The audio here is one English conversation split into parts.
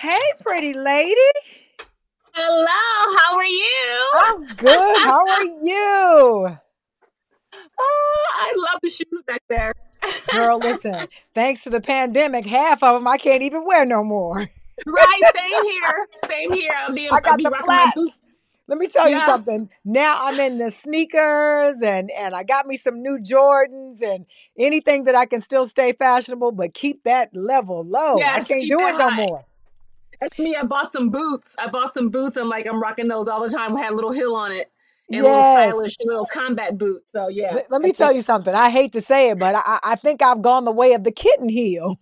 Hey, pretty lady. Hello, how are you? I'm good. How are you? Oh, I love the shoes back there. Girl, listen, thanks to the pandemic, half of them I can't even wear no more. right, same here. Same here. I'll be, I I'll got be the rocking my boots. flats. Let me tell you Yes. something. Now I'm in the sneakers and and I got me some new Jordans and anything that I can still stay fashionable but keep that level low. Yes, I can't do it it no more. That's me. I bought some boots. I bought some boots. I'm like, I'm rocking those all the time. We Had a little heel on it and a little Yes. stylish little combat boots. So yeah. Let, let me tell you something. I hate to say it, but I, I think I've gone the way of the kitten heel.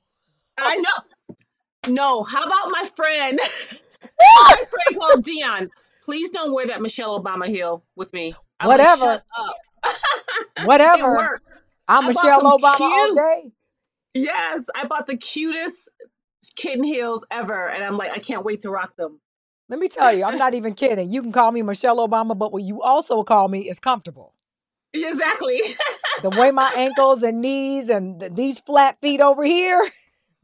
I know. No, how about my friend? my friend called Dionne. Please don't wear that Michelle Obama heel with me. I'm like, Whatever. Shut up. it Whatever. I'm I Michelle Obama all day. Yes, I bought the cutest kitten heels ever, and I'm like, I can't wait to rock them. Let me tell you, I'm not even kidding. You can call me Michelle Obama, but what you also call me is comfortable. Exactly. The way my ankles and knees and th- these flat feet over here.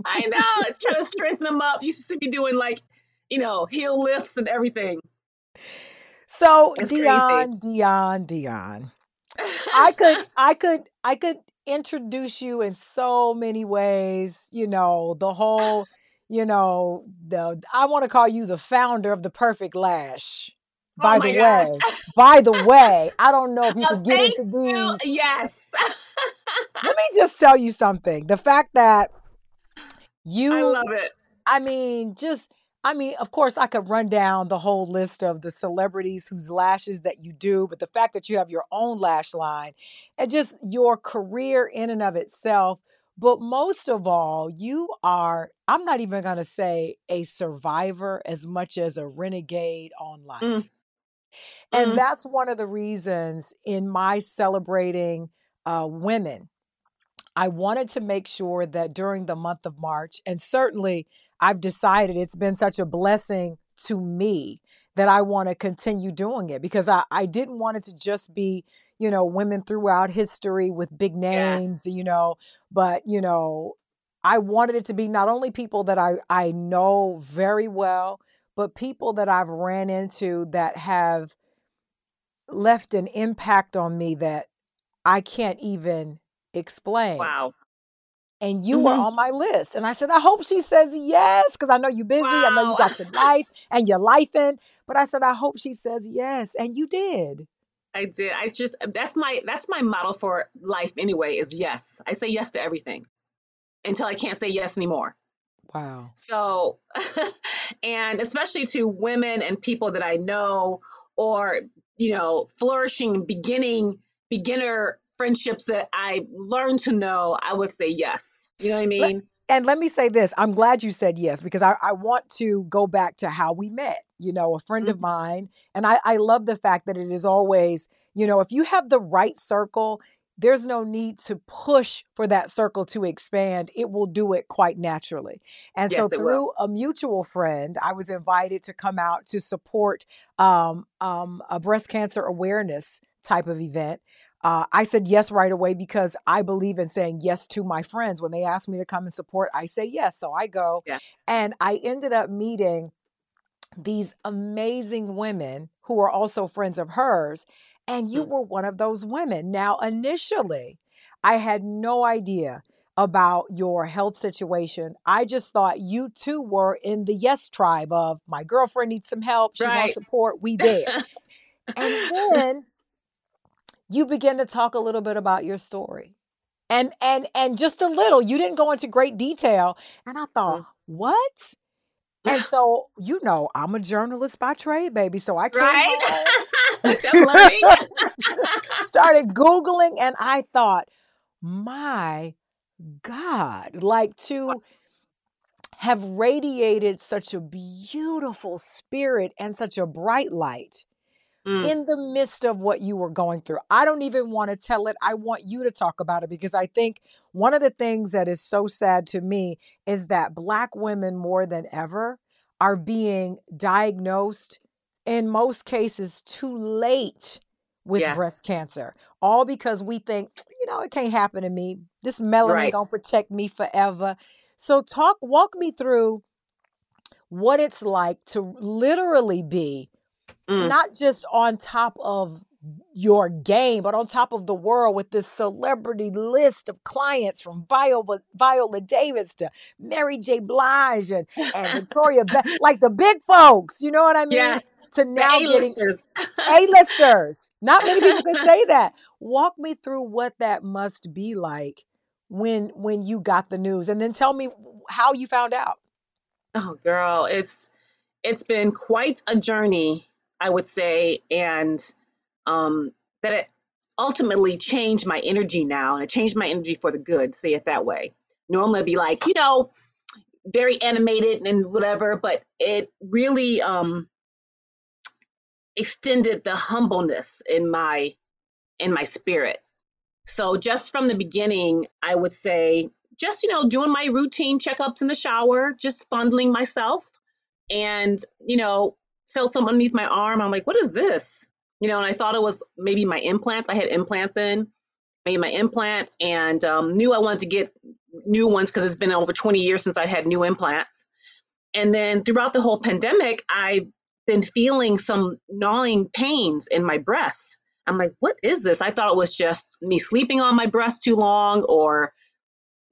I know. It's trying to strengthen them up. You used to see me doing like, you know, heel lifts and everything. So It's crazy. Dionne, Dionne, Dionne. I could, I could, I could introduce you in so many ways. You know, the whole, you know, the I want to call you the founder of the perfect lash. Oh by oh the gosh. way, by the way, I don't know if you Oh, could get into you. these. Yes. Let me just tell you something. The fact that you I love it. I mean, just I mean, of course, I could run down the whole list of the celebrities whose lashes that you do, but the fact that you have your own lash line and just your career in and of itself. But most of all, you are, I'm not even going to say a survivor as much as a renegade on life. Mm. And Mm. that's one of the reasons in my celebrating uh, women, I wanted to make sure that during the month of March, and certainly I've decided it's been such a blessing to me that I want to continue doing it because I, I didn't want it to just be, you know, women throughout history with big Yes. names, you know, but, you know, I wanted it to be not only people that I, I know very well, but people that I've ran into that have left an impact on me that I can't even explain. Wow. And you were Mhm. on my list. And I said, I hope she says yes, because I know you're busy. I know you got your life and your life in. But I said, I hope she says yes. And you did. I did. I just that's my that's my model for life anyway is yes. I say yes to everything until I can't say yes anymore. Wow. So, and especially to women and people that I know or, you know, flourishing, beginning, beginner friendships that I learned to know, I would say yes. You know what I mean? And let me say this I'm glad you said yes because I, I want to go back to how we met. You know, a friend of Mhm. mine, and I, I love the fact that it is always, you know, if you have the right circle, there's no need to push for that circle to expand. It will do it quite naturally. And so, Yes, will. through a mutual friend, I was invited to come out to support um, um, a breast cancer awareness type of event. Uh, I said yes right away because I believe in saying yes to my friends. When they ask me to come and support, I say yes. So I go. Yeah. And I ended up meeting these amazing women who are also friends of hers. And you Mm. were one of those women. Now, initially, I had no idea about your health situation. I just thought you too were in the yes tribe of my girlfriend needs some help. She wants support. We there. And then you begin to talk a little bit about your story. And and and just a little. You didn't go into great detail. And I thought, Mm. what? And so, you know, I'm a journalist by trade, baby. So I came right? started Googling, and I thought, my God, like to have radiated such a beautiful spirit and such a bright light Mm. in the midst of what you were going through. I don't even want to tell it. I want you to talk about it because I think one of the things that is so sad to me is that Black women, more than ever, are being diagnosed in most cases too late with Yes. breast cancer. All because we think, you know, it can't happen to me. This melanin Right. gonna protect me forever. So talk walk me through what it's like to literally be mm. not just on top of your game, but on top of the world with this celebrity list of clients from Viola, Viola Davis to Mary J. Blige and, and Victoria, Be- like the big folks, you know what I mean? Yes. To now A-listers. A-listers. Not many people can say that. Walk me through what that must be like when when you got the news, and then tell me how you found out. Oh, girl, it's it's been quite a journey, I would say, and um, that it ultimately changed my energy now, and it changed my energy for the good. Say it that way. Normally, I'd be like, you know, very animated and whatever, but it really um, extended the humbleness in my in my spirit. So just from the beginning, I would say just you know doing my routine checkups in the shower, just fondling myself, and you know felt something underneath my arm. I'm like, what is this? you know, and I thought it was maybe my implants. I had implants in, made my implant, and um, knew I wanted to get new ones because it's been over 20 years since I had new implants. And then throughout the whole pandemic, I've been feeling some gnawing pains in my breasts. I'm like, what is this? I thought it was just me sleeping on my breast too long or,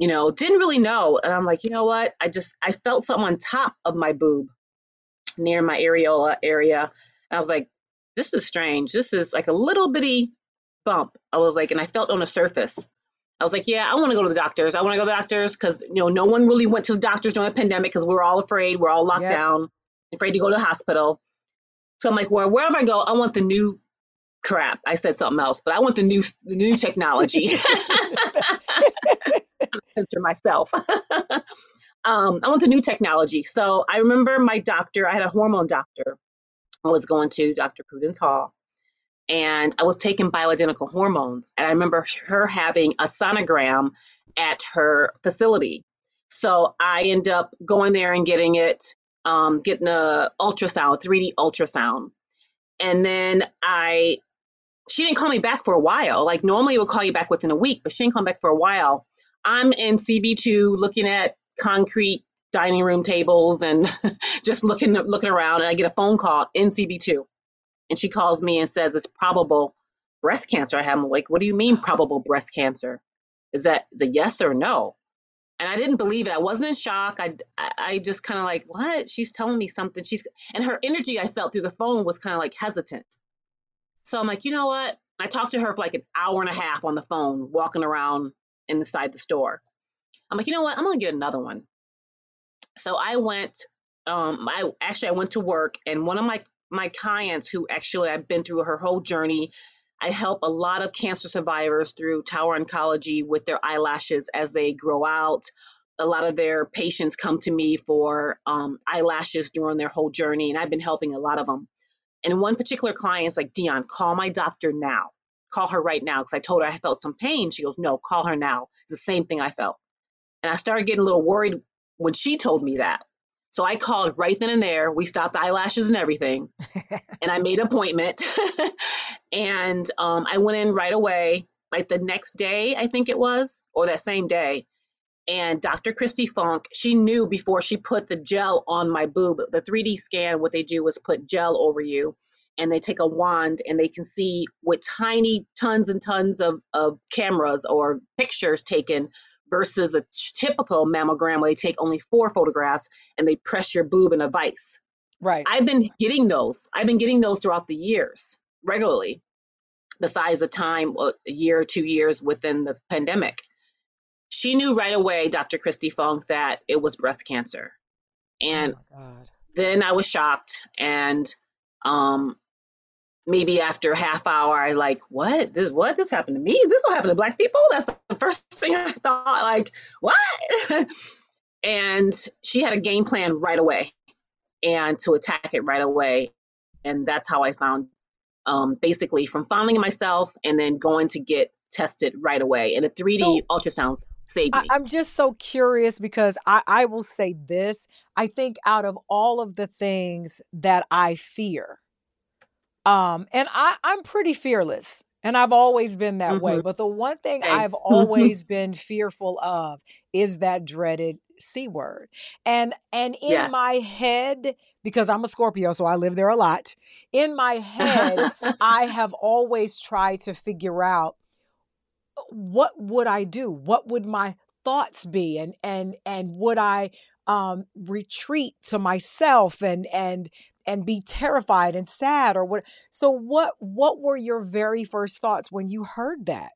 you know, didn't really know. And I'm like, you know what? I just, I felt something on top of my boob near my areola area. And I was like, this is strange. This is like a little bitty bump. I was like, and I felt on the surface. I was like, yeah, I want to go to the doctors. I want to go to the doctors because you know no one really went to the doctors during the pandemic because we are all afraid. We're all locked yep. down, afraid to go to the hospital. So I'm like, well, wherever I go, I want the new crap. I said something else, but I want the new the new technology. censor myself. Um, I want the new technology. So I remember my doctor. I had a hormone doctor I was going to Dr. Prudence Hall and I was taking bioidentical hormones. And I remember her having a sonogram at her facility. So I end up going there and getting it, um, getting a ultrasound, 3D ultrasound. And then I, she didn't call me back for a while. Like normally it would call you back within a week, but she didn't come back for a while. I'm in CB2 looking at concrete dining room tables and just looking looking around. And I get a phone call in CB2 and she calls me and says it's probable breast cancer. I have I'm like what do you mean probable breast cancer? Is that is a yes or no? And I didn't believe it. I wasn't in shock. I I just kind of like what? She's telling me something. She's and her energy I felt through the phone was kind of like hesitant. So I'm like you know what? I talked to her for like an hour and a half on the phone walking around inside the store I'm like you know what I'm gonna get another one so I went, um, I actually I went to work and one of my my clients who actually I've been through her whole journey. I help a lot of cancer survivors through Tower Oncology with their eyelashes as they grow out. A lot of their patients come to me for um, eyelashes during their whole journey, and I've been helping a lot of them. And one particular client is like, Dionne, call my doctor now. Call her right now. Because I told her I felt some pain. She goes, No, call her now. It's the same thing I felt. And I started getting a little worried when she told me that. So I called right then and there. We stopped the eyelashes and everything. and I made an appointment. and um, I went in right away, like the next day, I think it was, or that same day. And Dr. Kristi Funk, she knew before she put the gel on my boob. The 3D scan, what they do is put gel over you and they take a wand and they can see with tiny tons and tons of, of cameras or pictures taken versus the typical mammogram where they take only four photographs and they press your boob in a vise. Right. I've been getting those. I've been getting those throughout the years regularly, besides the time, a year or two years within the pandemic. She knew right away, Dr. Kristi Funk, that it was breast cancer. And oh then I was shocked. And um, maybe after a half hour, I like, what? This what? This happened to me? This will happen to black people? That's the first thing I thought, like, what? and she had a game plan right away and to attack it right away. And that's how I found um, basically from finding myself and then going to get tested right away. And the 3D so, ultrasounds saved me. I, am just so curious because I, I will say this. I think out of all of the things that I fear, um, and I, I'm pretty fearless And I've always been that Mm-hmm. way. But the one thing Same. I've always been fearful of is that dreaded C word. And and in Yes. my head, because I'm a Scorpio, so I live there a lot. In my head, I have always tried to figure out uh, what would I do? What would my thoughts be? And and and would I um retreat to myself and and and be terrified and sad or what so what what were your very first thoughts when you heard that?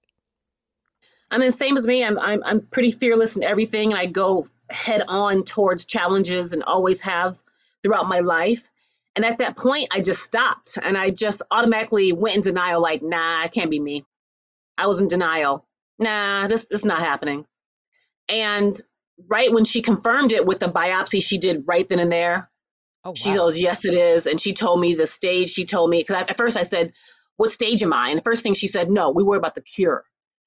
I mean, same as me. I'm, I'm I'm pretty fearless in everything, and I go head on towards challenges, and always have throughout my life. And at that point, I just stopped, and I just automatically went in denial. Like, nah, it can't be me. I was in denial. Nah, this this is not happening. And right when she confirmed it with the biopsy she did right then and there, Oh she wow. goes, Yes, it is. And she told me the stage. She told me, because at first I said, What stage am I? And the first thing she said, No, we worry about the cure.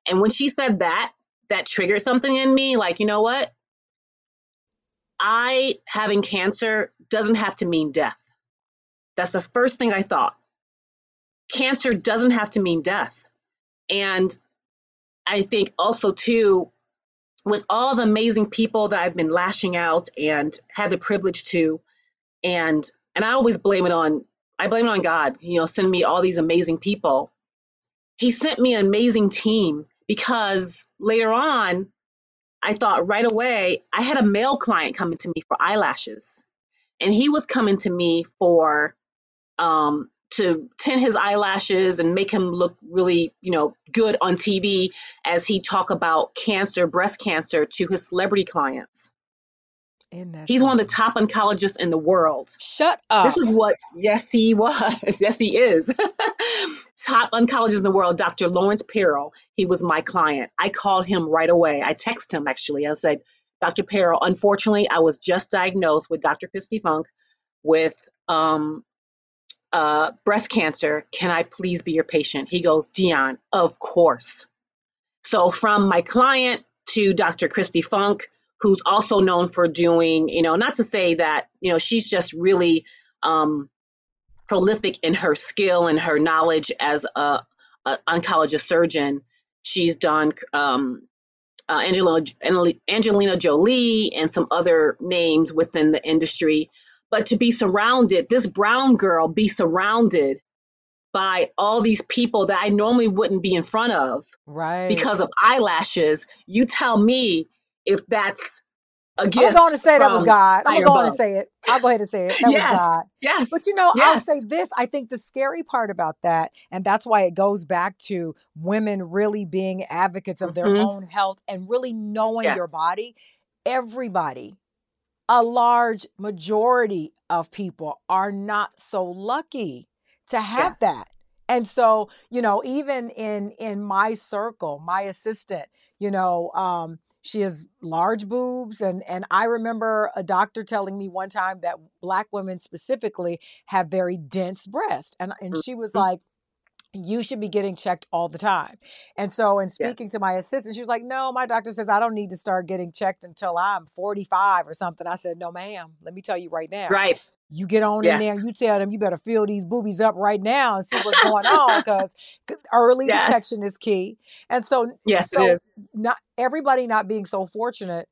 And when she said that, that triggered something in me like, you know what? I having cancer doesn't have to mean death. That's the first thing I thought. Cancer doesn't have to mean death. And I think also, too, with all the amazing people that I've been lashing out and had the privilege to, and and I always blame it on I blame it on God. You know, send me all these amazing people. He sent me an amazing team because later on, I thought right away I had a male client coming to me for eyelashes, and he was coming to me for um, to tint his eyelashes and make him look really, you know, good on TV as he talk about cancer, breast cancer, to his celebrity clients. He's one of the top oncologists in the world. Shut up. This is what, yes, he was. Yes, he is. Top oncologist in the world, Dr. Lawrence Perrell. He was my client. I called him right away. I texted him actually. I said, Dr. Perrell, unfortunately, I was just diagnosed with Dr. Kristi Funk with um, uh, breast cancer. Can I please be your patient? He goes, Dionne, of course. So from my client to Dr. Kristi Funk, who's also known for doing, you know, not to say that, you know, she's just really um, prolific in her skill and her knowledge as a, a oncologist surgeon. She's done um, uh, Angela, Angelina Jolie and some other names within the industry. But to be surrounded, this brown girl be surrounded by all these people that I normally wouldn't be in front of Right. because of eyelashes, you tell me if that's a gift. I'm going to say that was God. I'm going to say it. I'll go ahead and say it. That was Yes, God. yes, But you know, I'll say this. I think the scary part about that, and that's why it goes back to women really being advocates of their hmm own health and really knowing Yes, your body. Everybody, a large majority of people are not so lucky to have yes, that. And so, you know, even in in my circle, my assistant, you know, um, she has large boobs and and I remember a doctor telling me one time that black women specifically have very dense breasts. And and she was mhm, like, you should be getting checked all the time. And so, in yes, speaking to my assistant, she was like, No, my doctor says I don't need to start getting checked until I'm 45 or something. I said, No, ma'am. Let me tell you right now. right, You get on in there and you tell them you better fill these boobies up right now and see what's going on because early yes, detection is key. And so, yes, so is. not everybody not being so fortunate,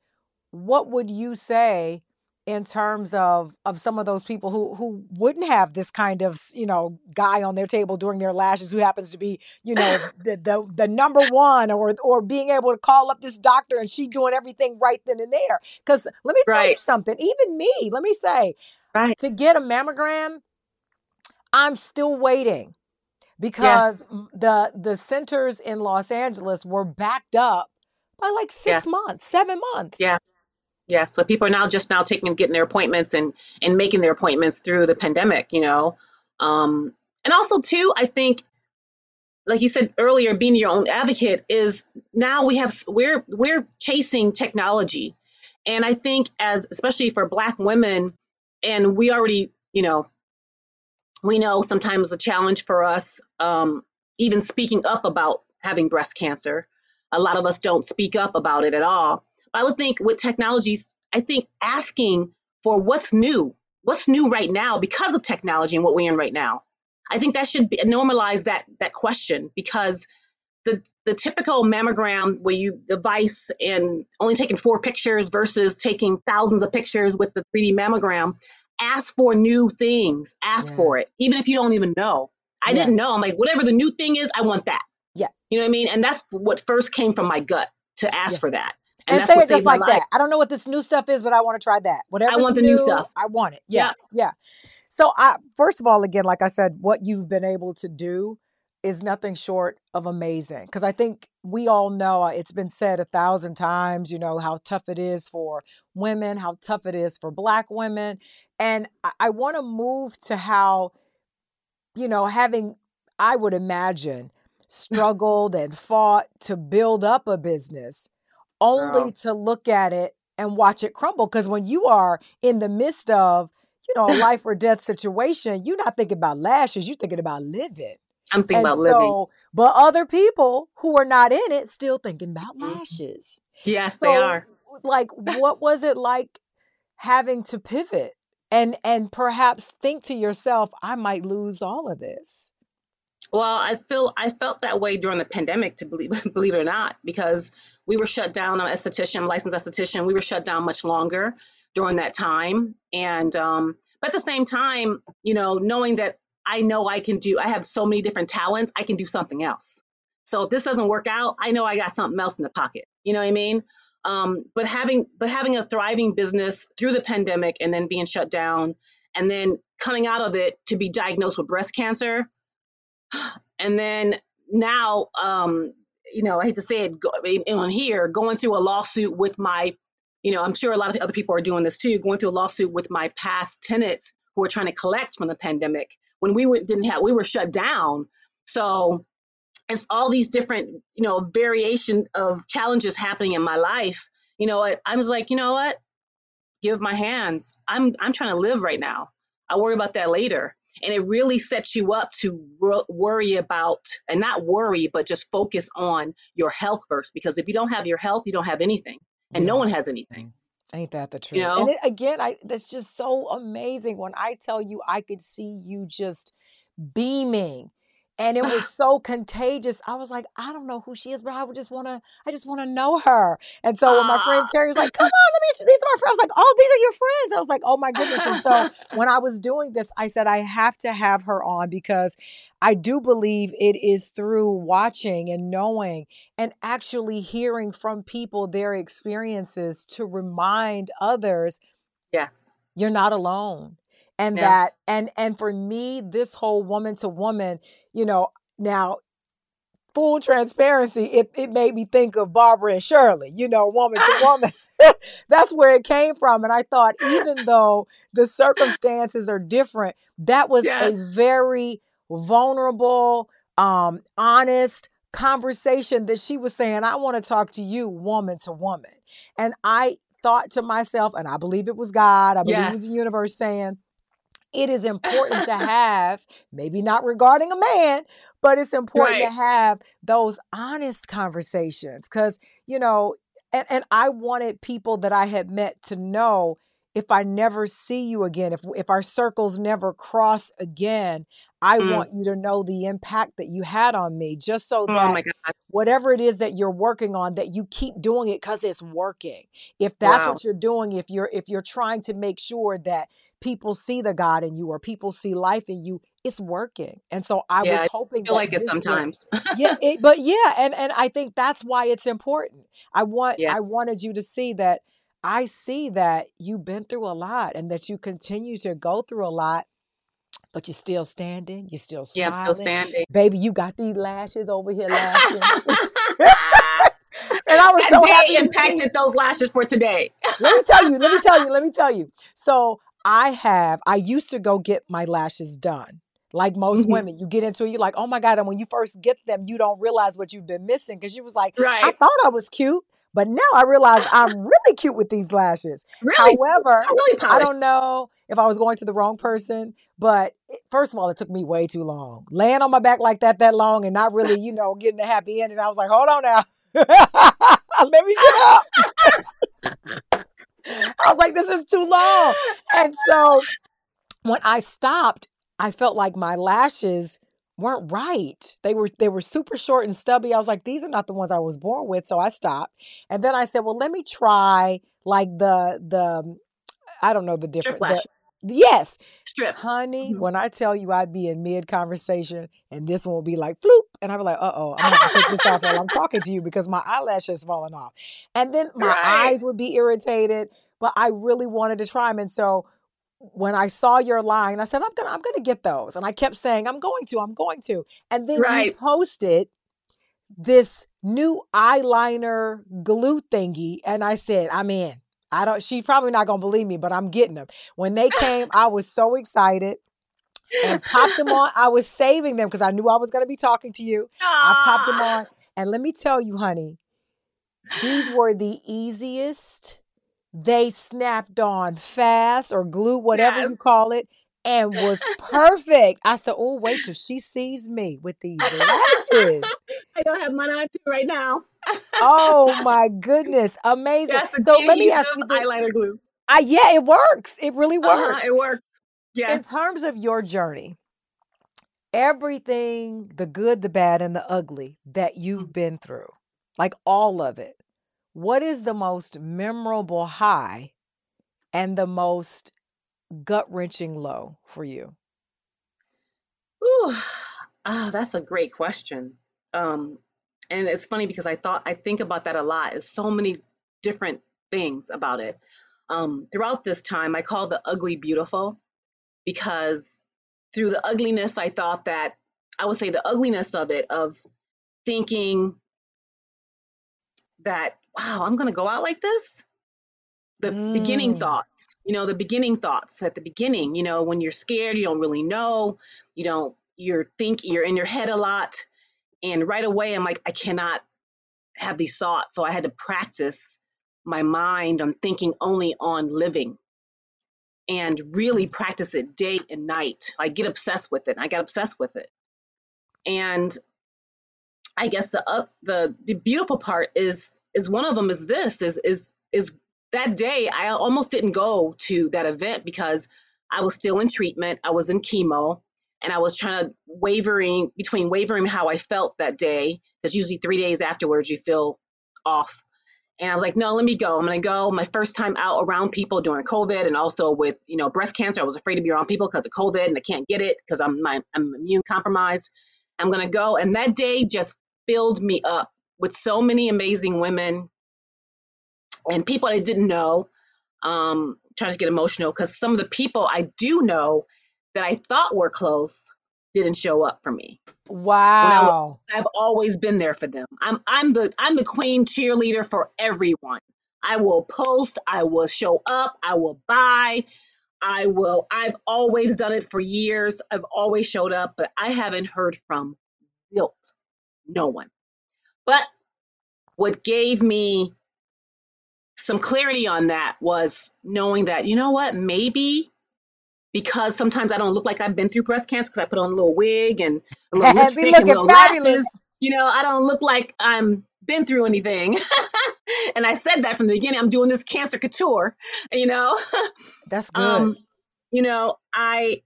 what would you say in terms of of some of those people who who wouldn't have this kind of you know guy on their table doing their lashes who happens to be you know the the, the number one or or being able to call up this doctor and she doing everything right then and there. Because let me tell you something even me let me say right, to get a mammogram i'm still waiting because yes, the the centers in los angeles were backed up by like six yes, months seven months. Yeah, yeah. So people are now just now taking and getting their appointments and and making their appointments through the pandemic, you know. Um, and also too, I think like you said earlier, being your own advocate is now we have we're we're chasing technology, and I think as especially for Black women, and we already you know we know sometimes the challenge for us um, even speaking up about having breast cancer. A lot of us don't speak up about it at all. I would think with technologies, I think asking for what's new, what's new right now because of technology and what we're in right now. I think that should be normalize that that question because the the typical mammogram where you device and only taking four pictures versus taking thousands of pictures with the 3D mammogram ask for new things ask yes. for it even if you don't even know i yeah. didn't know i'm like whatever the new thing is i want that yeah you know what i mean and that's what first came from my gut to ask yeah. for that and, and say it just like that i don't know what this new stuff is but i want to try that whatever i want the new, new stuff i want it yeah yeah, yeah. so i first of all again like i said what you've been able to do is nothing short of amazing. Because I think we all know uh, it's been said a thousand times, you know, how tough it is for women, how tough it is for Black women. And I, I want to move to how, you know, having, I would imagine, struggled and fought to build up a business only to look at it and watch it crumble. Because when you are in the midst of, you know, a life or death situation, you're not thinking about lashes, you're thinking about living. I'm thinking and about so, living. But other people who are not in it still thinking about mm-hmm. lashes. Yes, so, they are. Like, what was it like having to pivot and and perhaps think to yourself, I might lose all of this? Well, I feel I felt that way during the pandemic, to believe believe it or not, because we were shut down. I'm an esthetician, licensed esthetician. We were shut down much longer during that time, and um, but at the same time, you know, knowing that I know I can do, I have so many different talents, I can do something else. So if this doesn't work out, I know I got something else in the pocket. You know what I mean? Um, but having but having a thriving business through the pandemic and then being shut down and then coming out of it to be diagnosed with breast cancer and then now um, you know i hate to say it on here going through a lawsuit with my you know i'm sure a lot of other people are doing this too going through a lawsuit with my past tenants who are trying to collect from the pandemic when we were, didn't have we were shut down. So it's all these different you know variation of challenges happening in my life. You know I, I was like you know what? Give my hands. I'm i'm trying to live right now. I'll worry about that later and it really sets you up to worry about and not worry but just focus on your health first because if you don't have your health you don't have anything and yeah. no one has anything mm-hmm. Ain't that the truth? You know? And it, again, I that's just so amazing when I tell you I could see you just beaming and it was so contagious. I was like, I don't know who she is, but I would just want to, I just want to know her. And so when my friend ah. Terry was like, "Come on, let me introduce my friends," I was like, "Oh, these are your friends." I was like, "Oh my goodness!" And so when I was doing this, I said I have to have her on because I do believe it is through watching and knowing and actually hearing from people their experiences to remind others, yes, you're not alone and yeah. that and and for me this whole woman to woman you know now full transparency it, it made me think of barbara and shirley you know woman to woman that's where it came from and i thought even though the circumstances are different that was yes. a very vulnerable um honest conversation that she was saying i want to talk to you woman to woman and i thought to myself and i believe it was god i believe yes. it was the universe saying it is important to have, maybe not regarding a man, but it's important right. to have those honest conversations. Because, you know, and, and I wanted people that I had met to know if I never see you again, if if our circles never cross again, I mm. want you to know the impact that you had on me, just so oh that whatever it is that you're working on, that you keep doing it because it's working. If that's wow. what you're doing, if you're if you're trying to make sure that people see the God in you or people see life in you, it's working. And so I yeah, was hoping I feel like it sometimes. yeah, it, but yeah, and and I think that's why it's important. I want yeah. I wanted you to see that I see that you've been through a lot and that you continue to go through a lot. But you're still standing. You're still smiling. Yeah, I'm still standing. Baby, you got these lashes over here laughing. and I was that so happy impacted those lashes for today. let me tell you. Let me tell you. Let me tell you. So I have, I used to go get my lashes done. Like most mm-hmm. women, you get into it, you're like, oh my God. And when you first get them, you don't realize what you've been missing because you was like, right. I thought I was cute. But now I realize I'm really cute with these lashes. Really? However, really I don't know if I was going to the wrong person, but it, first of all, it took me way too long. Laying on my back like that that long and not really, you know, getting a happy ending. I was like, hold on now. Let me get up. I was like, this is too long. And so when I stopped, I felt like my lashes weren't right. They were they were super short and stubby. I was like, these are not the ones I was born with. So I stopped. And then I said, well, let me try like the the I don't know the different. Strip. The, yes, Strip. honey. Mhm. When I tell you I'd be in mid conversation and this one will be like floop, and I'd be like, uh oh, I'm gonna take this off while I'm talking to you because my eyelash has fallen off, and then my Right. eyes would be irritated. But I really wanted to try them, and so when I saw your line, I said, I'm gonna I'm gonna get those. And I kept saying, I'm going to, I'm going to. And then you posted this new eyeliner glue thingy. And I said, I'm in. I don't she's probably not gonna believe me, but I'm getting them. When they came, I was so excited and popped them on. I was saving them because I knew I was gonna be talking to you. I popped them on. And let me tell you, honey, these were the easiest. They snapped on fast or glue, whatever Yes. you call it, and was perfect. I said, Oh, wait till she sees me with these lashes. I don't have mine on too right now. Oh my goodness. Amazing. So let me ask you this. eyeliner glue. I, yeah, it works. It really Uh-huh, works. it works. Yes. In terms of your journey, everything, the good, the bad, and the ugly that you've been through, like all of it, what is the most memorable high and the most gut wrenching low for you? Ooh, ah, that's a great question. Um, and it's funny because I thought I think about that a lot. There's so many different things about it. Um, throughout this time, I call the ugly beautiful because through the ugliness, I thought that I would say the ugliness of it, of thinking that, wow, I'm going to go out like this. The beginning Mm. thoughts, you know, the beginning thoughts at the beginning, you know, when you're scared, you don't really know, you don't, you're think you're in your head a lot. And right away, I'm like, I cannot have these thoughts. So I had to practice my mind on thinking only on living and really practice it day and night. I get obsessed with it. I got obsessed with it. And I guess the uh, the the beautiful part is is one of them is this is is is that day I almost didn't go to that event because I was still in treatment. I was in chemo and I was trying to wavering between wavering how I felt that day because usually 3 days afterwards you feel off. And I was like, no, let me go. I'm going to go. My first time out around people during COVID and also with, you know, breast cancer. I was afraid to be around people because of COVID and I can't get it because I'm my, I'm immune compromised. I'm going to go. And that day just filled me up with so many amazing women and people I didn't know. Um, trying to get emotional because some of the people I do know that I thought were close didn't show up for me. Wow. I've always been there for them. I'm I'm the I'm the queen cheerleader for everyone. I will post, I will show up, I will buy, I will I've always done it for years. I've always showed up, but I haven't heard from zilch, no one. But what gave me some clarity on that was knowing that, you know what, maybe because sometimes I don't look like I've been through breast cancer because I put on a little wig and a little lipstick and little fabulous. lashes. You know, I don't look like I'm been through anything. and I said that from the beginning. I'm doing this cancer couture, you know. That's good. um, you know, I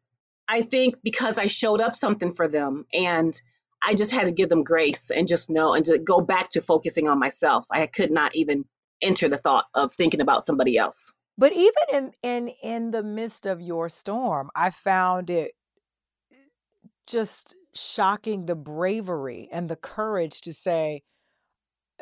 I think because I showed up something for them and I just had to give them grace and just know and to go back to focusing on myself. I could not even enter the thought of thinking about somebody else. But even in in in the midst of your storm, I found it just shocking the bravery and the courage to say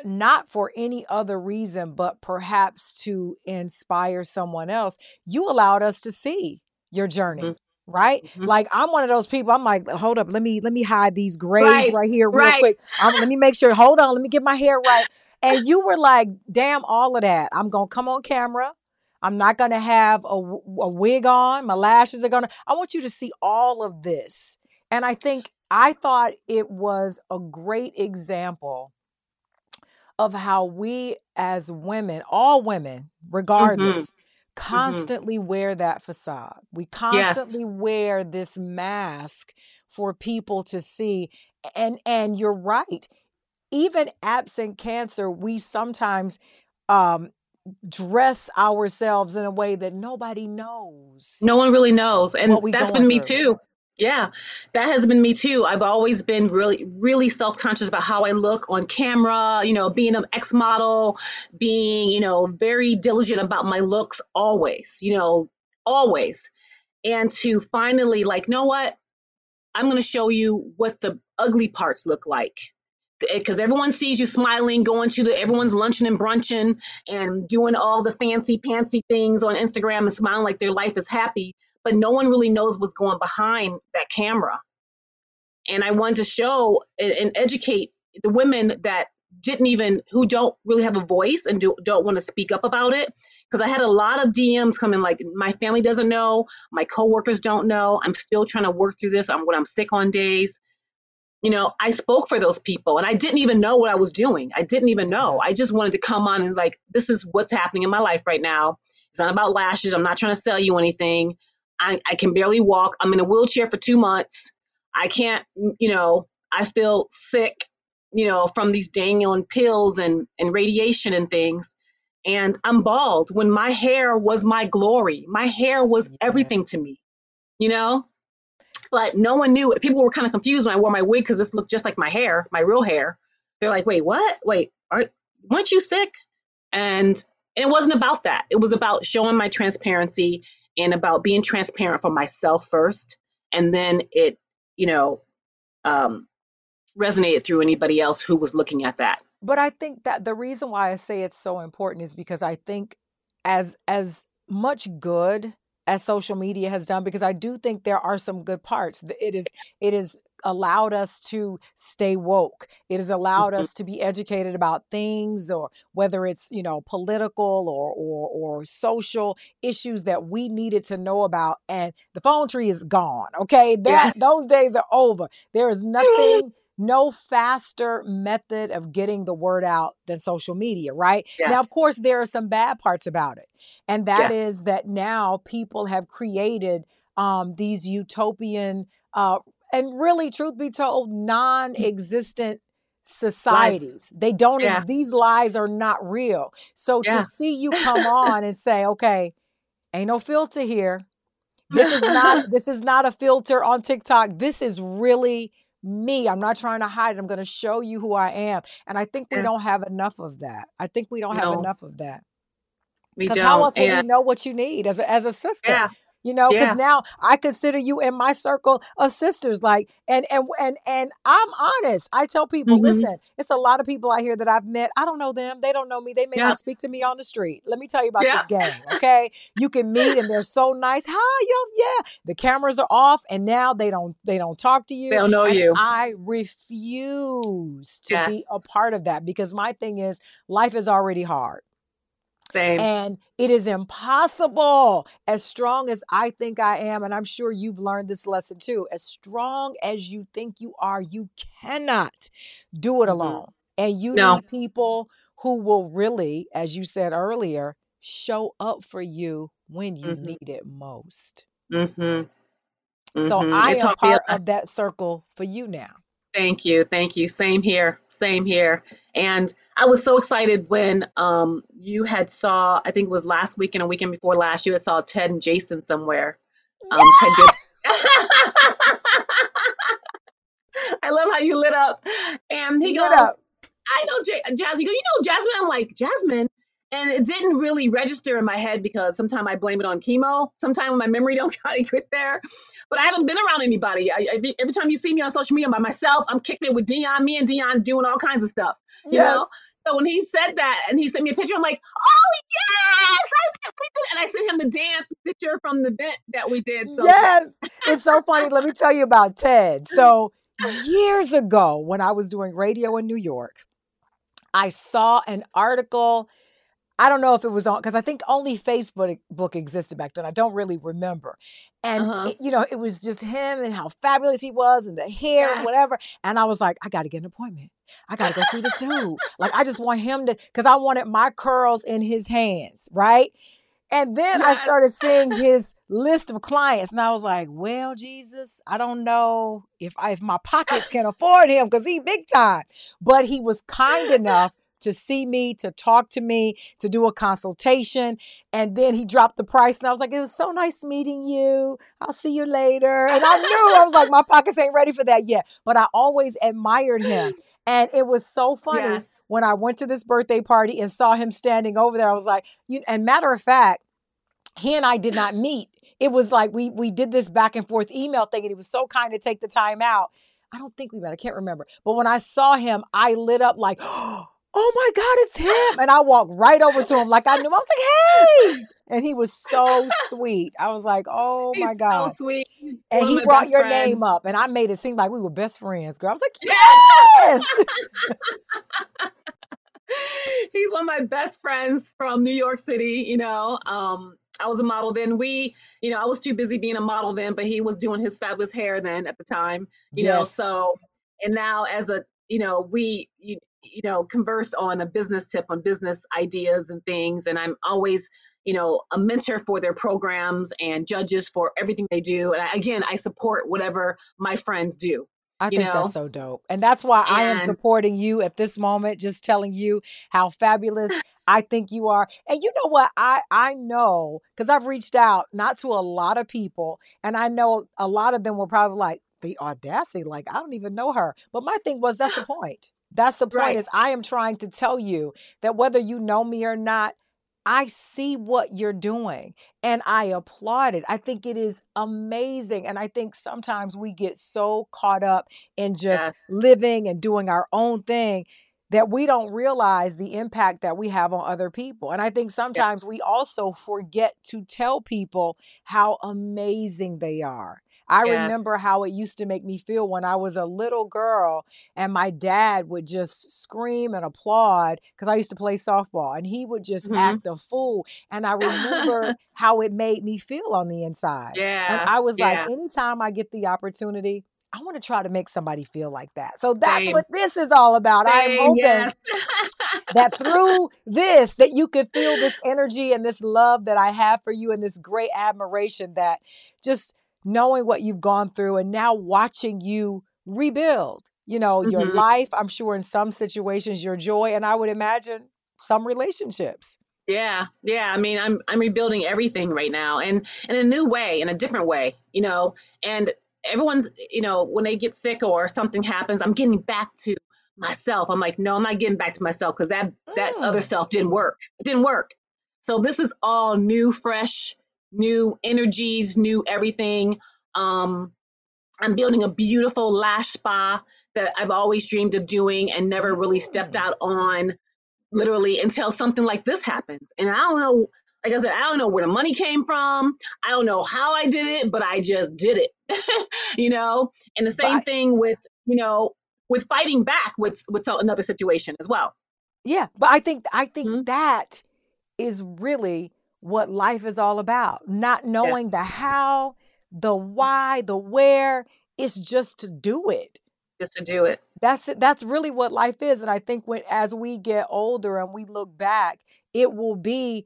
not for any other reason but perhaps to inspire someone else. You allowed us to see your journey. Mhm. Right? Mhm. Like I'm one of those people. I'm like, hold up, let me let me hide these grays Right, right, here real right. quick. Um, let me make sure. Hold on, let me get my hair right. And you were like, damn, all of that. I'm gonna come on camera. I'm not going to have a, a wig on. My lashes are going to, I want you to see all of this. And I think I thought it was a great example of how we as women, all women, regardless, constantly wear that facade. We constantly wear this mask for people to see. And and you're right. Even absent cancer, we sometimes um dress ourselves in a way that nobody knows. No one really knows. And that's been me through. too. Yeah, that has been me too. I've always been really, really self conscious about how I look on camera, you know, being an ex model, being, you know, very diligent about my looks always, you know, always. And to finally, like, know what? I'm going to show you what the ugly parts look like. Because eh, everyone sees you smiling, going to the everyone's lunching and brunching and doing all the fancy pantsy things on Instagram and smiling like their life is happy but no one really knows what's going behind that camera. And I wanted to show and, educate the women that didn't even who don't really have a voice and do, don't want to speak up about it because i had a lot of dms coming like my family doesn't know my coworkers don't know i'm still trying to work through this i'm when i'm sick on days you know i spoke for those people and i didn't even know what i was doing i didn't even know i just wanted to come on and like this is what's happening in my life right now it's not about lashes i'm not trying to sell you anything I, I can barely walk. I'm in a wheelchair for two months. I can't, you know, I feel sick, you know, from these dangling pills and, and radiation and things. And I'm bald when my hair was my glory. My hair was everything to me, you know? But no one knew. People were kind of confused when I wore my wig because this looked just like my hair, my real hair. They're like, wait, what? Wait, aren't, weren't you sick? And, and it wasn't about that. It was about showing my transparency and about being transparent for myself first and then it you know um, resonated through anybody else who was looking at that but i think that the reason why i say it's so important is because i think as as much good as social media has done because I do think there are some good parts. It is it is allowed us to stay woke. It has allowed mm-hmm. us to be educated about things or whether it's, you know, political or or or social issues that we needed to know about and the phone tree is gone. Okay? That yeah. those days are over. There is nothing no faster method of getting the word out than social media, right? Yeah. Now, of course, there are some bad parts about it. And that yeah. is that now people have created um, these utopian, uh, and really, truth be told, non existent societies. Lives. They don't, yeah. these lives are not real. So to see you come on and say, okay, ain't no filter here. This is not this is not a filter on TikTok. This is really me. I'm not trying to hide it. I'm going to show you who I am. And I think we yeah. don't have enough of that. I think we don't no. have enough of that. Because how else will we know what you need as a, as a sister? You know because yeah. now i consider you in my circle of sisters like and and and and i'm honest i tell people mm-hmm. listen it's a lot of people out here that i've met i don't know them they don't know me they may yeah. not speak to me on the street let me tell you about yeah. this game okay you can meet and they're so nice hi yo yeah the cameras are off and now they don't they don't talk to you they don't know you i refuse to yes. be a part of that because my thing is life is already hard same. And it is impossible, as strong as I think I am, and I'm sure you've learned this lesson too, as strong as you think you are, you cannot do it mm-hmm. alone. And you no. need people who will really, as you said earlier, show up for you when you mm-hmm. need it most. Mm-hmm. So mm-hmm. I am part of that circle for you now. Thank you. Thank you. Same here. Same here. And I was so excited when um, you had saw, I think it was last weekend a weekend before last, you had saw Ted and Jason somewhere. Um, Ted Gibbs. I love how you lit up. And he lit goes, up. I know J- Jasmine. Go, you know Jasmine. I'm like Jasmine and it didn't really register in my head because sometimes I blame it on chemo. Sometimes my memory don't kind of get there. But I haven't been around anybody. I, every, every, time you see me on social media by myself, I'm kicking it with Dionne. Me and Dionne doing all kinds of stuff. You yes. know. So when he said that and he sent me a picture, I'm like, oh yes, I. And I sent him the dance picture from the event that we did. So. Yes, it's so funny. Let me tell you about Ted. So years ago, when I was doing radio in New York, I saw an article I don't know if it was on because I think only Facebook book existed back then. I don't really remember. And uh-huh. it, you know, it was just him and how fabulous he was and the hair yes. and whatever. And I was like, I got to get an appointment. I got to go see this dude. like I just want him to because I wanted my curls in his hands, right? And then yes. I started seeing his list of clients, and I was like, "Well, Jesus, I don't know if I, if my pockets can afford him because he big time." But he was kind enough to see me, to talk to me, to do a consultation. And then he dropped the price. And I was like, it was so nice meeting you. I'll see you later. And I knew, I was like, my pockets ain't ready for that yet. But I always admired him. And it was so funny yes. when I went to this birthday party and saw him standing over there. I was like, you, and matter of fact, he and I did not meet. It was like we we did this back and forth email thing, and he was so kind to take the time out. I don't think we met. I can't remember. But when I saw him, I lit up like, oh, oh my God, it's him. And I walked right over to him like I knew him. I was like, hey. And he was so sweet. I was like, oh He's my God. So sweet. He's and he brought your friends. name up. And I made it seem like we were best friends, girl. I was like, yes. He's one of my best friends from New York City, you know. Um, I was a model then. We, you know, I was too busy being a model then, but he was doing his fabulous hair then at the time, you yes. know. So, and now as a, you know, we, you, you know, conversed on a business tip on business ideas and things. And I'm always, you know, a mentor for their programs and judges for everything they do. And I, again, I support whatever my friends do. I think know? that's so dope. And that's why and, I am supporting you at this moment, just telling you how fabulous I think you are. And you know what? I I know because I've reached out not to a lot of people, and I know a lot of them were probably like, the audacity, like I don't even know her. But my thing was that's the point. That's the point right. is I am trying to tell you that whether you know me or not, I see what you're doing and I applaud it. I think it is amazing. And I think sometimes we get so caught up in just yes. living and doing our own thing that we don't realize the impact that we have on other people. And I think sometimes yeah. we also forget to tell people how amazing they are. I yes. remember how it used to make me feel when I was a little girl and my dad would just scream and applaud because I used to play softball and he would just mm-hmm. act a fool. And I remember how it made me feel on the inside. Yeah. And I was yeah. like, anytime I get the opportunity, I want to try to make somebody feel like that. So that's Same. what this is all about. I'm hoping yes. that through this that you could feel this energy and this love that I have for you and this great admiration that just knowing what you've gone through and now watching you rebuild, you know, mm-hmm. your life, I'm sure in some situations your joy and I would imagine some relationships. Yeah, yeah. I mean, I'm I'm rebuilding everything right now, and in a new way, in a different way, you know. And everyone's, you know, when they get sick or something happens, I'm getting back to myself. I'm like, no, I'm not getting back to myself because that that mm. other self didn't work. It didn't work. So this is all new, fresh, new energies, new everything. Um, I'm building a beautiful lash spa that I've always dreamed of doing and never really stepped out on literally until something like this happens. And I don't know, like I said, I don't know where the money came from. I don't know how I did it, but I just did it. you know? And the same but, thing with, you know, with fighting back with with another situation as well. Yeah, but I think I think mm-hmm. that is really what life is all about. Not knowing yeah. the how, the mm-hmm. why, the where. It's just to do it. Just to do it. That's it. That's really what life is. And I think when as we get older and we look back, it will be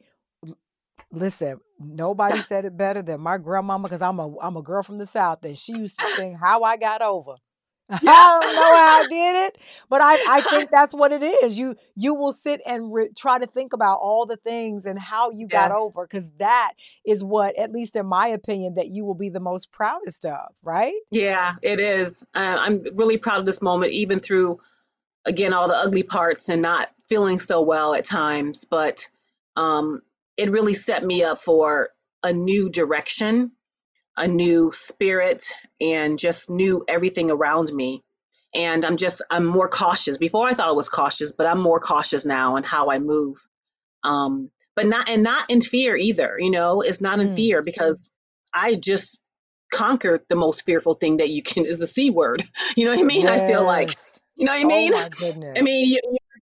listen, nobody said it better than my grandmama because I'm a I'm a girl from the South and she used to sing How I Got Over. I don't know how I did it, but I, I think that's what it is. You you will sit and re- try to think about all the things and how you yeah. got over because that is what, at least in my opinion, that you will be the most proudest of, right? Yeah, it is. Uh, I'm really proud of this moment, even through again all the ugly parts and not feeling so well at times. But um, it really set me up for a new direction a new spirit and just knew everything around me. And I'm just, I'm more cautious. Before I thought I was cautious, but I'm more cautious now in how I move. Um, but not, and not in fear either, you know, it's not in mm. fear because I just conquered the most fearful thing that you can is a C word. You know what I mean? Yes. I feel like, you know what I mean? Oh I mean, you,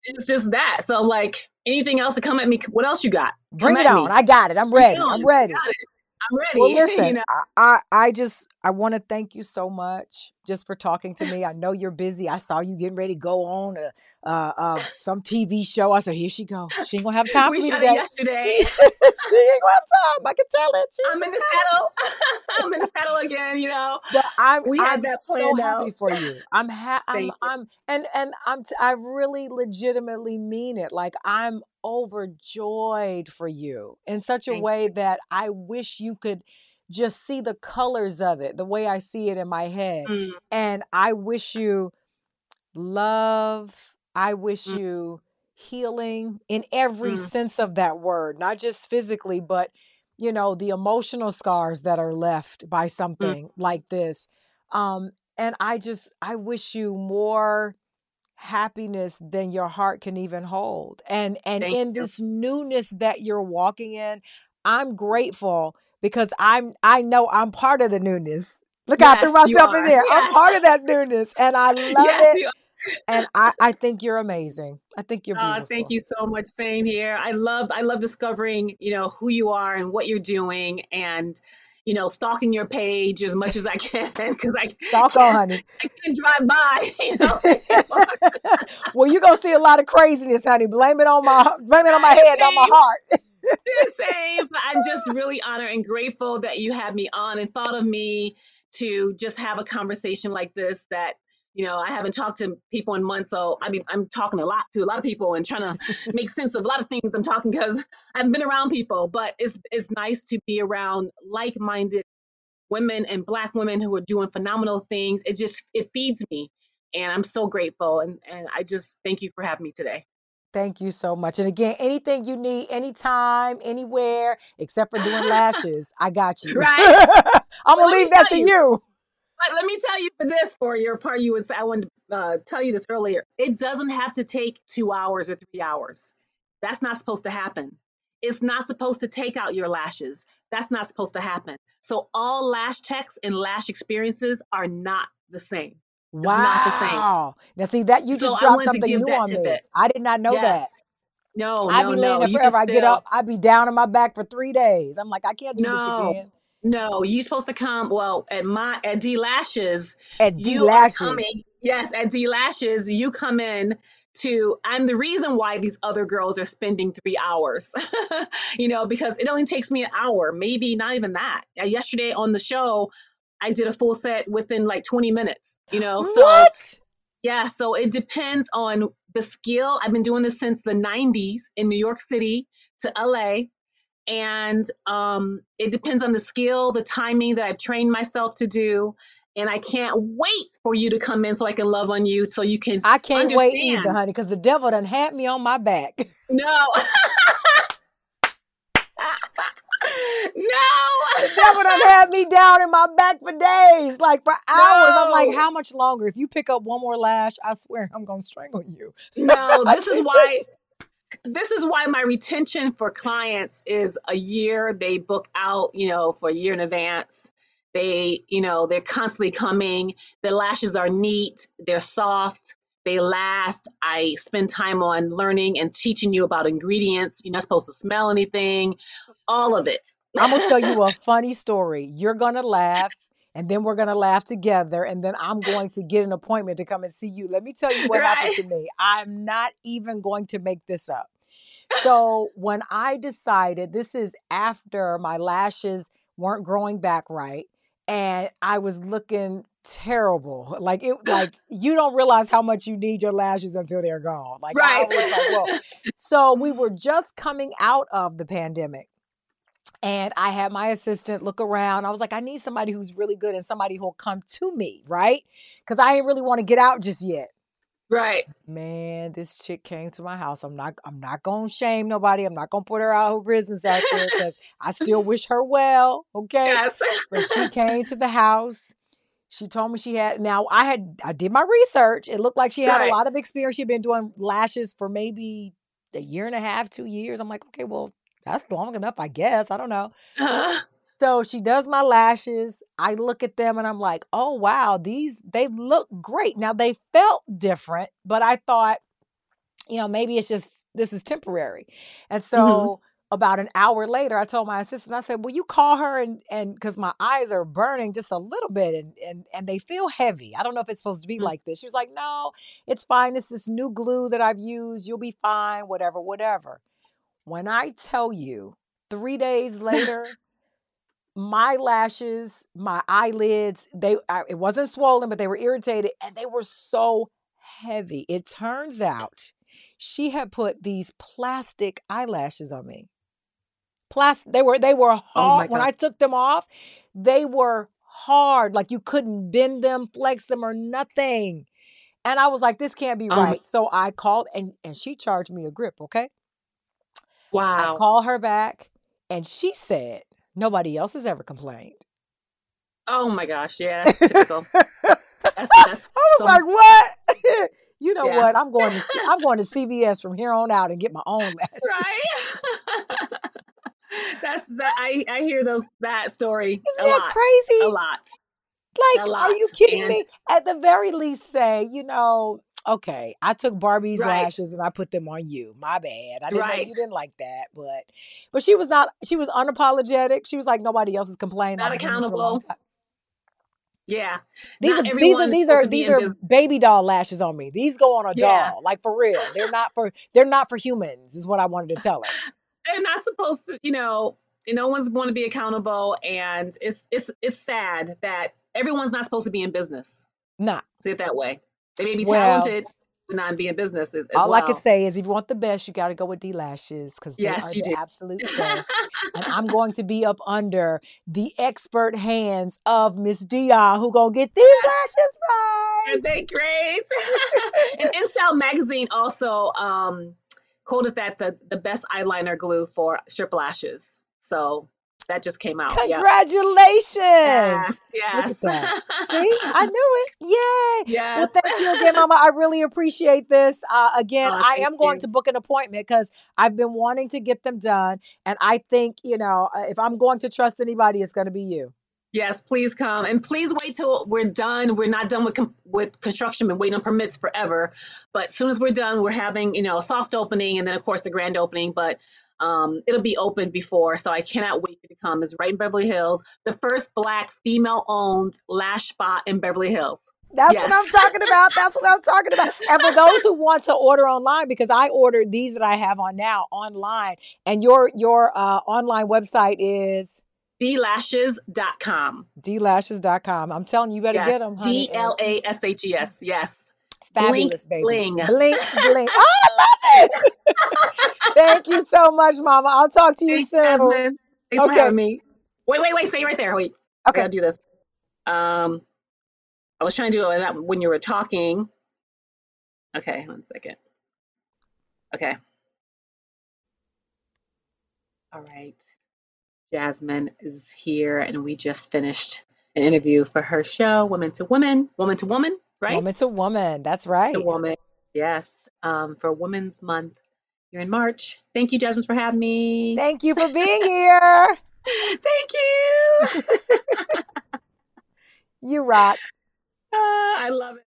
it's just that. So like anything else to come at me, what else you got? Bring come it on. Me. I got it. I'm ready. I'm ready. I'm ready. Well, listen, you know? I, I just I want to thank you so much just for talking to me. I know you're busy. I saw you getting ready to go on a, uh, uh, some TV show. I said, here she go. She ain't gonna have time we for me today. yesterday. She, she ain't gonna have time. I can tell it. She I'm in the saddle. I'm in the saddle again. You know. but I'm We had I'm that so happy out. for you. I'm ha- I'm you. I'm and and I'm t- I really legitimately mean it. Like I'm overjoyed for you in such a Thank way that I wish you could just see the colors of it, the way I see it in my head. Mm, And I wish you love. I wish mm, you healing in every mm, sense of that word, not just physically, but you know, the emotional scars that are left by mm. something like this. Um, and I just, I wish you more happiness than your heart can even hold. And and Thank in you. this newness that you're walking in, I'm grateful because I'm I know I'm part of the newness. Look, I threw myself in there. I'm part of that newness and I love Yes, it. And I, I think you're amazing. I think you're Uh, thank you so much. Same here. I love I love discovering, you know, who you are and what you're doing and you know, stalking your page as much as I can because I Stalk on, honey. I can't drive by, you know, well, you're gonna see a lot of craziness, honey. Blame it on my blame it on my head, not my heart. Same. I'm just really honored and grateful that you had me on and thought of me to just have a conversation like this that you know I haven't talked to people in months so I mean I'm talking a lot to a lot of people and trying to make sense of a lot of things I'm talking because I've been around people but it's it's nice to be around like-minded women and black women who are doing phenomenal things it just it feeds me and I'm so grateful and and I just thank you for having me today Thank you so much. And again, anything you need, anytime, anywhere, except for doing lashes, I got you. right I'm gonna leave that to you you. But let me tell you for this, for your part, you would say, I wanted to uh, tell you this earlier. It doesn't have to take two hours or three hours. That's not supposed to happen. It's not supposed to take out your lashes. That's not supposed to happen. So all lash techs and lash experiences are not the same. It's not the same. Wow. Now see that you So just I dropped something new on me. I did not know that. No, I'd no, be laying no. there You forever. I get up, I'd be down on my back for three days. I'm like, I can't do this no, again. no. You're supposed to come. Well, at my at D Lashes, At D lashes. coming yes at d lashes you come in to i'm the reason why these other girls are spending three hours you know because it only takes me an hour maybe not even that yesterday on the show i did a full set within like 20 minutes you know so What? yeah so it depends on the skill i've been doing this since the 90s in new york city to la and um, it depends on the skill, the timing that I've trained myself to do. And I can't wait for you to come in so I can love on you, so you can I can't wait either, honey, because the devil done had me on my back. No, The devil done no, had me down in my back for days, like for hours. I'm like, how much longer? If you pick up one more lash, I swear I'm gonna strangle you. no. This is why. This is why my retention for clients is a year. They book out, you know, for a year in advance. They, you know, they're constantly coming. The lashes are neat. They're soft. They last. I spend time on learning and teaching you about ingredients. You're not supposed to smell anything. All of it. I'm gonna tell you a funny story. You're gonna laugh, and then we're gonna laugh together, and then I'm going to get an appointment to come and see you. Let me tell you what happened to me. I'm not even going to make this up. So when I decided this is after my lashes weren't growing back right, and I was looking terrible. Like it like you don't realize how much you need your lashes until they're gone. Like Right. like. So we were just coming out of the pandemic. And I had my assistant look around. I was like, I need somebody who's really good and somebody who'll come to me, right? Because I didn't really want to get out just yet. Right. Man, this chick came to my house. I'm not I'm not gonna shame nobody. I'm not gonna put her out her business out there because I still wish her well. Okay. Yes. But she came to the house. She told me she had now I had I did my research. It looked like she had a lot of experience. She'd been doing lashes for maybe a year and a half, two years. I'm like, okay, well, that's long enough, I guess. I don't know. Uh, So she does my lashes. I look at them and I'm like, oh wow, these they look great. Now they felt different, but I thought, you know, maybe it's just this is temporary. And mhm. so about an hour later, I told my assistant, I said, "Will you call her and and because my eyes are burning just a little bit and and and they feel heavy. I don't know if it's supposed to be Mm. like this." She was like, "No, it's fine. It's this new glue that I've used. You'll be fine. Whatever, whatever." When I tell you, three days later, my lashes, my eyelids, they I, it wasn't swollen, but they were irritated and they were so heavy. It turns out she had put these plastic eyelashes on me. Plastic they were they were Oh hard when I took them off, they were hard like you couldn't bend them, flex them or nothing. And I was like this can't be Oh my right. So I called and and she charged me a grip, okay? Wow. I call her back and she said nobody else has ever complained. Oh my gosh. Yeah, that's typical. That's that's I was so like, "What? you know yeah. what? I'm going to I'm going to CVS from here on out and get my own lashes." Right. That's that I I hear those that story Isn't a that lot. A lot. Like, A are you kidding And me? At the very least, say, you know, okay, I took Barbie's right. lashes and I put them on you. My bad. I didn't know you didn't like that, but but she was not. She was unapologetic. She was like, nobody else is complaining. Not I've been doing this for a long accountable. Yeah. These Not are these are these are these are baby doll lashes on me. These go on a Yeah. doll, like for real. They're not for they're not for humans. Is what I wanted to tell her. They're not supposed to, you know, no one's going to be accountable and it's it's it's sad that everyone's not supposed to be in business. Not Say it that way. They may be well. talented, but not be in business as, as All I can say is, if you want the best, you got to go with D lashes because they Yes, are the do. absolute best. And I'm going to be up under the expert hands of Miss Dia, who gonna get these lashes right. Aren't they great? and InStyle magazine also um, quoted that the, the best eyeliner glue for strip lashes. So that just came out. Yep. Congratulations! Yes, yes. See, I knew it. Yay! Well, thank you again, Mama. I really appreciate this. Uh, again, Oh, I am going you. to book an appointment because I've been wanting to get them done, and I think you know uh, if I'm going to trust anybody, it's going to be you. Yes, please come and please wait till we're done. We're not done with com- with construction. Been waiting on permits forever, but as soon as we're done, we're having you know a soft opening and then of course the grand opening. But um, it'll be open before, so I cannot wait for you to come. It's right in Beverly Hills, the first Black female-owned lash spot in Beverly Hills. That's what I'm talking about. That's what I'm talking about. And for those who want to order online, because I ordered these that I have on now online, and your your uh, online website is dlashes.com. dlashes.com. I'm telling you, you better get them, D L A S H E S. D And L A S H E S. Yes, blink fabulous, baby. bling. Blink, blink. Oh, I love it. Thank you so much, Mama. I'll talk to you Thanks, soon. Jasmine. Thanks for Okay. having me. Wait, wait, wait. Stay right there. Wait. Okay. gotta do this. Um, I was trying to do it when you were talking. Okay, one second. Okay. All right. Jasmine is here, and we just finished an interview for her show, Women to Women, Woman to Woman, right? Woman to woman. That's To right. Woman. Yes. Um, for Women's Month here in March. Thank you, Jasmine, for having me. Thank you for being here. Thank you. You rock. Ah, I love it.